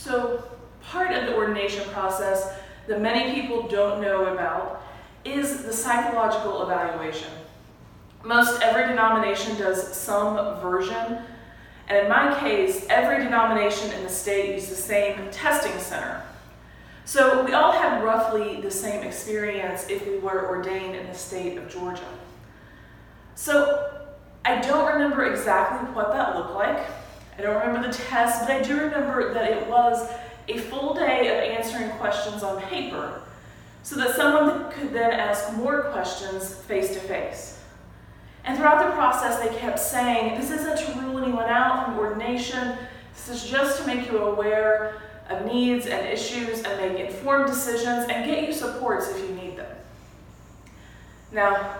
So, part of the ordination process that many people don't know about is the psychological evaluation. Most every denomination does some version, and in my case, every denomination in the state uses the same testing center. So we all had roughly the same experience if we were ordained in the state of Georgia. So I don't remember exactly what that looked like. I don't remember the test, but I do remember that it was a full day of answering questions on paper so that someone could then ask more questions face to face. And throughout the process, they kept saying, This isn't to rule anyone out from ordination, this is just to make you aware of needs and issues and make informed decisions and get you supports if you need them. Now,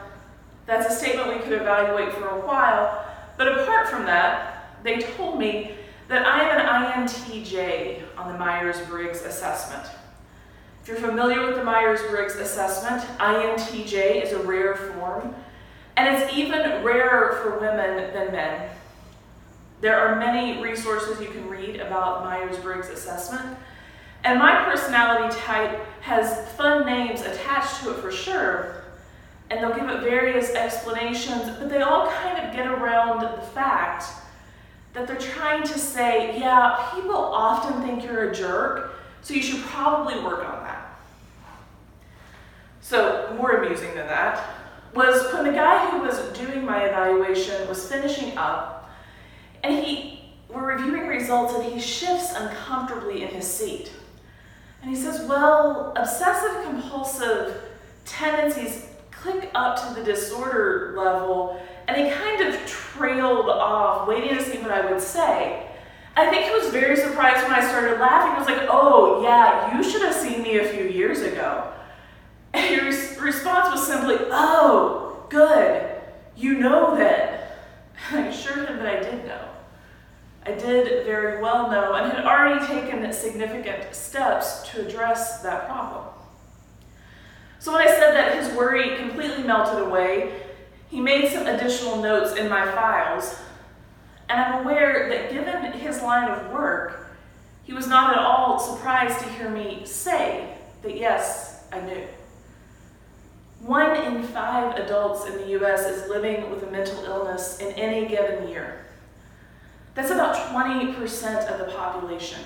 that's a statement we could evaluate for a while, but apart from that, they told me that I am an INTJ on the Myers Briggs assessment. If you're familiar with the Myers Briggs assessment, INTJ is a rare form, and it's even rarer for women than men. There are many resources you can read about Myers Briggs assessment, and my personality type has fun names attached to it for sure, and they'll give it various explanations, but they all kind of get around the fact that they're trying to say, yeah, people often think you're a jerk, so you should probably work on that. So, more amusing than that was when the guy who was doing my evaluation was finishing up, and he we're reviewing results, and he shifts uncomfortably in his seat. And he says, Well, obsessive compulsive tendencies click up to the disorder level, and he kind of trailed off, waiting to see what I would say. I think he was very surprised when I started laughing. He was like, Oh, yeah, you should have seen me a few years ago. And his response was simply, Oh, good. You know that. I assured him that I did know. I did very well know and had already taken significant steps to address that problem. So when I said that his worry completely melted away, he made some additional notes in my files, and I'm aware that given his line of work, he was not at all surprised to hear me say that yes, I knew. One in five adults in the US is living with a mental illness in any given year. That's about 20% of the population.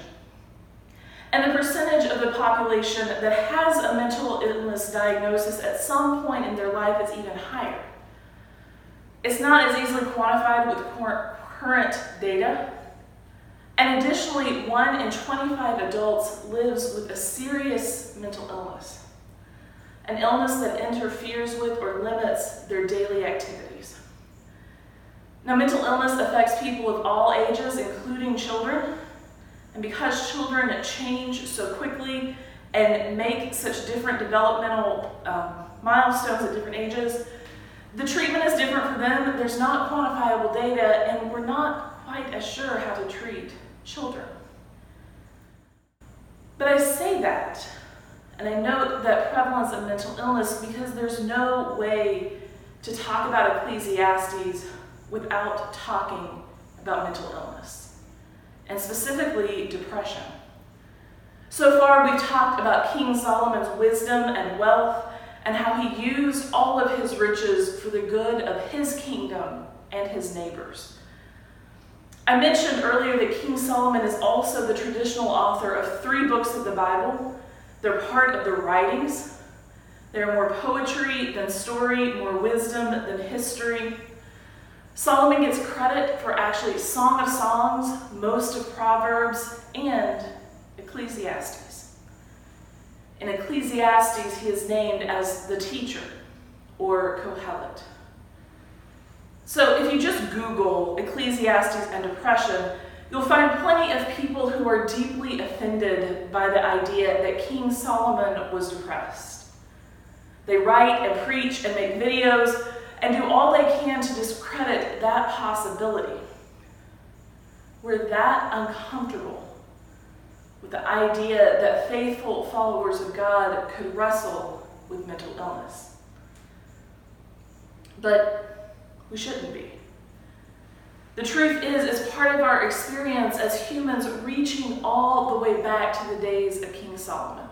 And the percentage of the population that has a mental illness diagnosis at some point in their life is even higher. It's not as easily quantified with current data. And additionally, one in 25 adults lives with a serious mental illness, an illness that interferes with or limits their daily activities. Now, mental illness affects people of all ages, including children. And because children change so quickly and make such different developmental um, milestones at different ages, the treatment is different for them. There's not quantifiable data, and we're not quite as sure how to treat children. But I say that, and I note that prevalence of mental illness because there's no way to talk about Ecclesiastes without talking about mental illness, and specifically depression. So far, we've talked about King Solomon's wisdom and wealth and how he used all of his riches for the good of his kingdom and his neighbors. I mentioned earlier that King Solomon is also the traditional author of three books of the Bible. They're part of the writings. They're more poetry than story, more wisdom than history. Solomon gets credit for actually Song of Songs, most of Proverbs, and Ecclesiastes. In Ecclesiastes, he is named as the teacher or Kohelet. So if you just Google Ecclesiastes and depression, you'll find plenty of people who are deeply offended by the idea that King Solomon was depressed. They write and preach and make videos and do all they can to discredit that possibility. We're that uncomfortable with the idea that faithful followers of God could wrestle with mental illness. But we shouldn't be. The truth is, as part of our experience as humans reaching all the way back to the days of King Solomon.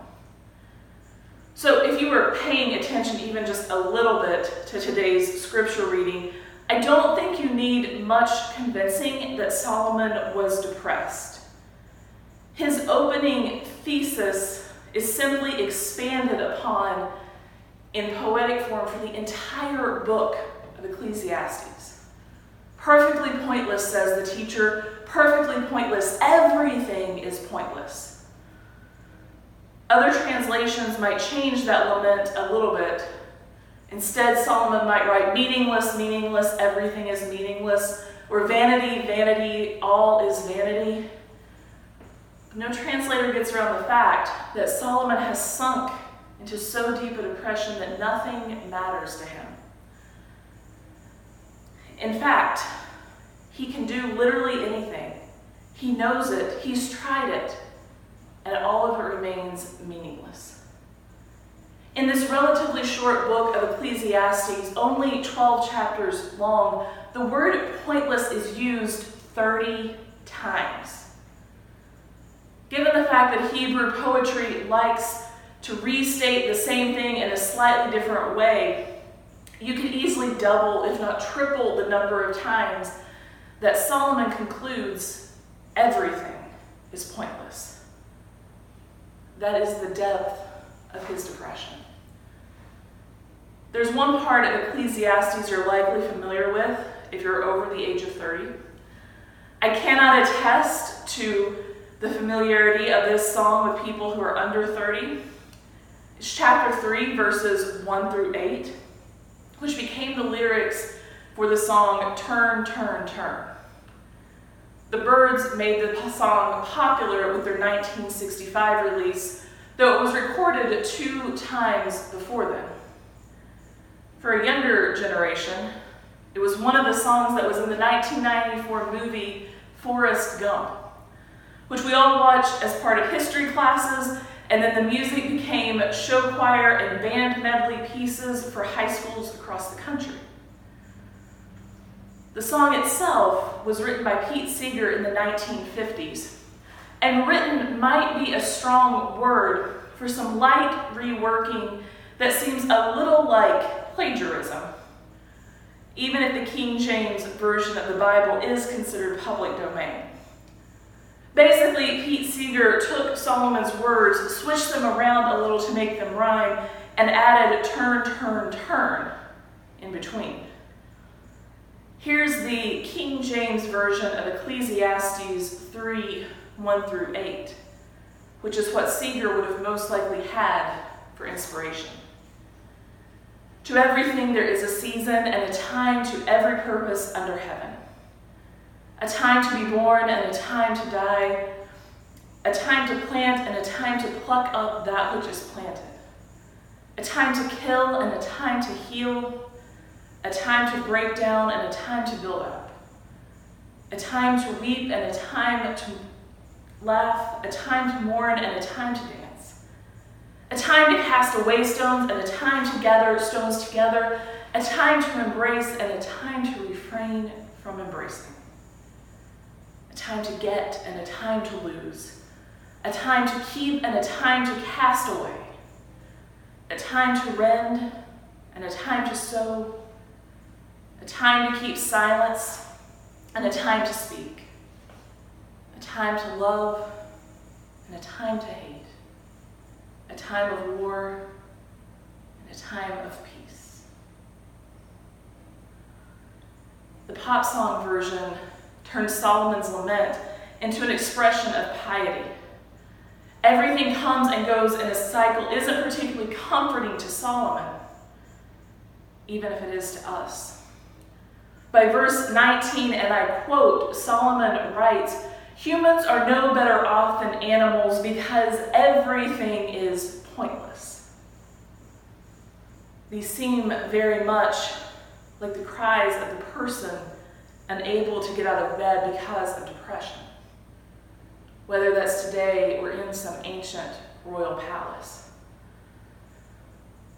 So, if you were paying attention even just a little bit to today's scripture reading, I don't think you need much convincing that Solomon was depressed. His opening thesis is simply expanded upon in poetic form for the entire book of Ecclesiastes. Perfectly pointless, says the teacher. Perfectly pointless. Everything is pointless. Other translations might change that lament a little bit. Instead, Solomon might write meaningless, meaningless, everything is meaningless, or vanity, vanity, all is vanity. No translator gets around the fact that Solomon has sunk into so deep a depression that nothing matters to him. In fact, he can do literally anything. He knows it, he's tried it, and all of it remains meaningless. In this relatively short book of Ecclesiastes, only 12 chapters long, the word pointless is used 30 times. Given the fact that Hebrew poetry likes to restate the same thing in a slightly different way, you could easily double, if not triple, the number of times that Solomon concludes everything is pointless. That is the depth of his depression. There's one part of Ecclesiastes you're likely familiar with if you're over the age of 30. I cannot attest to the familiarity of this song with people who are under 30. It's chapter 3, verses 1 through 8, which became the lyrics for the song Turn, Turn, Turn. The Byrds made the song popular with their 1965 release, though it was recorded two times before then. For a younger generation, it was one of the songs that was in the 1994 movie Forrest Gump, which we all watched as part of history classes and then the music became show choir and band medley pieces for high schools across the country. The song itself was written by Pete Seeger in the 1950s, and written might be a strong word for some light reworking that seems a little like plagiarism, even if the King James Version of the Bible is considered public domain. Basically, Pete Seeger took Solomon's words, switched them around a little to make them rhyme, and added turn, turn, turn in between. Here's the King James Version of Ecclesiastes 3 1 through 8, which is what Seeger would have most likely had for inspiration. To everything there is a season and a time to every purpose under heaven a time to be born and a time to die, a time to plant and a time to pluck up that which is planted, a time to kill and a time to heal, a time to break down and a time to build up, a time to weep and a time to laugh, a time to mourn and a time to dance, a time to cast away stones and a time to gather stones together, a time to embrace and a time to refrain from embracing a time to get and a time to lose, a time to keep and a time to cast away, a time to rend and a time to sew, a time to keep silence and a time to speak, a time to love and a time to hate, a time of war and a time of peace. The pop song version turns Solomon's lament into an expression of piety. Everything comes and goes in a cycle isn't particularly comforting to Solomon, even if it is to us. By verse 19, and I quote, Solomon writes, Humans are no better off than animals because everything is pointless. These seem very much like the cries of the person unable to get out of bed because of depression, whether that's today or in some ancient royal palace.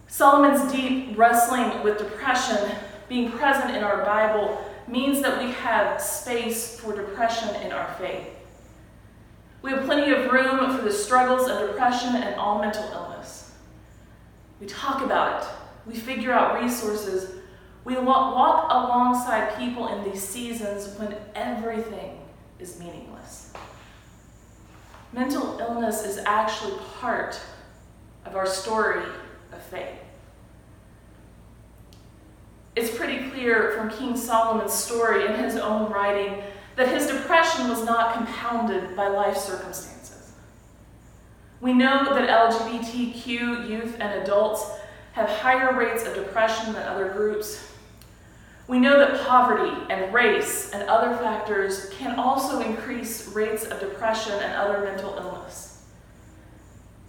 Solomon's deep wrestling with depression being present in our Bible means that we have space for depression in our faith. We have plenty of room for the struggles of depression and all mental illness. We talk about it, we figure out resources, we walk alongside people in these seasons when everything is meaningless. Mental illness is actually part of our story of faith. It's pretty clear from King Solomon's story in his own writing that his depression was not compounded by life circumstances. We know that LGBTQ youth and adults have higher rates of depression than other groups. We know that poverty and race and other factors can also increase rates of depression and other mental illness.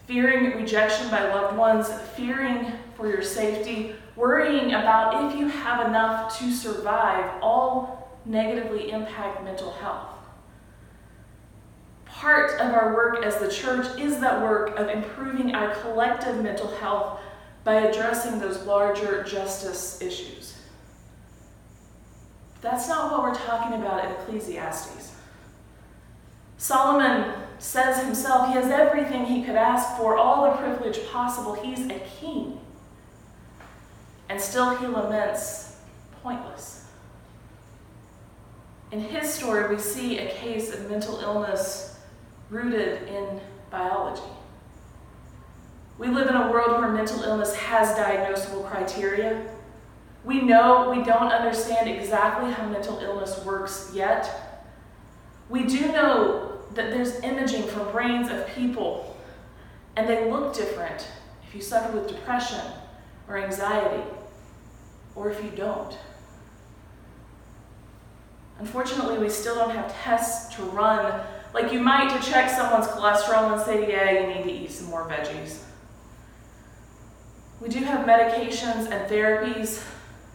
Fearing rejection by loved ones, fearing for your safety, worrying about if you have enough to survive, all negatively impact mental health. Part of our work as the church is that work of improving our collective mental health by addressing those larger justice issues. That's not what we're talking about in Ecclesiastes. Solomon says himself he has everything he could ask for, all the privilege possible. He's a king. And still he laments pointless. In his story, we see a case of mental illness rooted in biology. We live in a world where mental illness has diagnosable criteria. We know we don't understand exactly how mental illness works yet. We do know that there's imaging from brains of people, and they look different if you suffer with depression or anxiety, or if you don't. Unfortunately, we still don't have tests to run like you might to check someone's cholesterol and say, yeah, you need to eat some more veggies. We do have medications and therapies.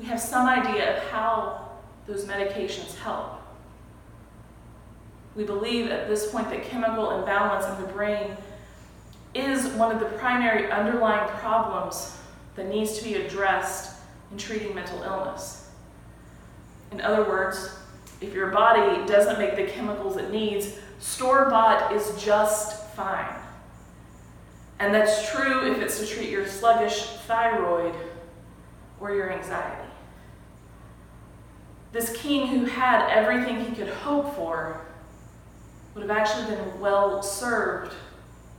We have some idea of how those medications help. We believe at this point that chemical imbalance in the brain is one of the primary underlying problems that needs to be addressed in treating mental illness. In other words, if your body doesn't make the chemicals it needs, store bought is just fine. And that's true if it's to treat your sluggish thyroid or your anxiety. This king who had everything he could hope for would have actually been well served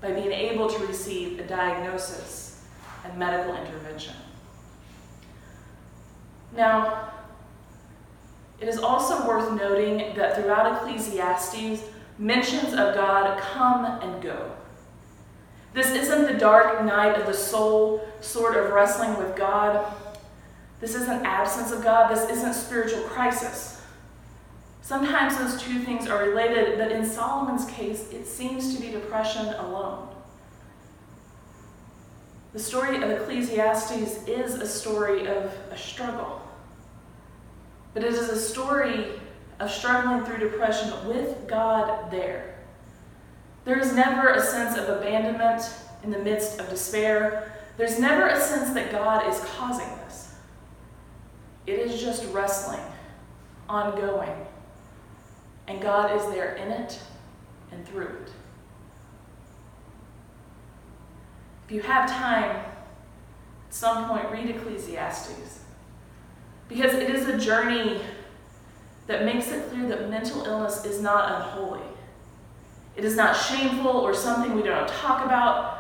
by being able to receive a diagnosis and medical intervention. Now, it is also worth noting that throughout Ecclesiastes, mentions of God come and go. This isn't the dark night of the soul sort of wrestling with God. This isn't absence of God. This isn't spiritual crisis. Sometimes those two things are related, but in Solomon's case, it seems to be depression alone. The story of Ecclesiastes is a story of a struggle, but it is a story of struggling through depression with God there. There is never a sense of abandonment in the midst of despair. There's never a sense that God is causing. It is just wrestling, ongoing. And God is there in it and through it. If you have time, at some point, read Ecclesiastes. Because it is a journey that makes it clear that mental illness is not unholy. It is not shameful or something we don't talk about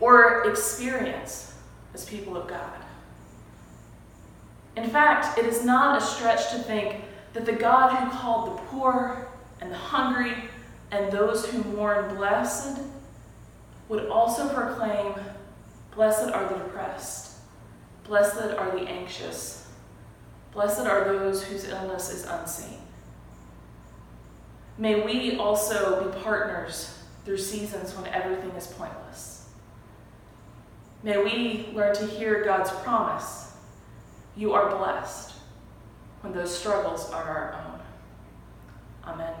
or experience as people of God. In fact, it is not a stretch to think that the God who called the poor and the hungry and those who mourn blessed would also proclaim, Blessed are the depressed, blessed are the anxious, blessed are those whose illness is unseen. May we also be partners through seasons when everything is pointless. May we learn to hear God's promise you are blessed when those struggles are our own. Amen.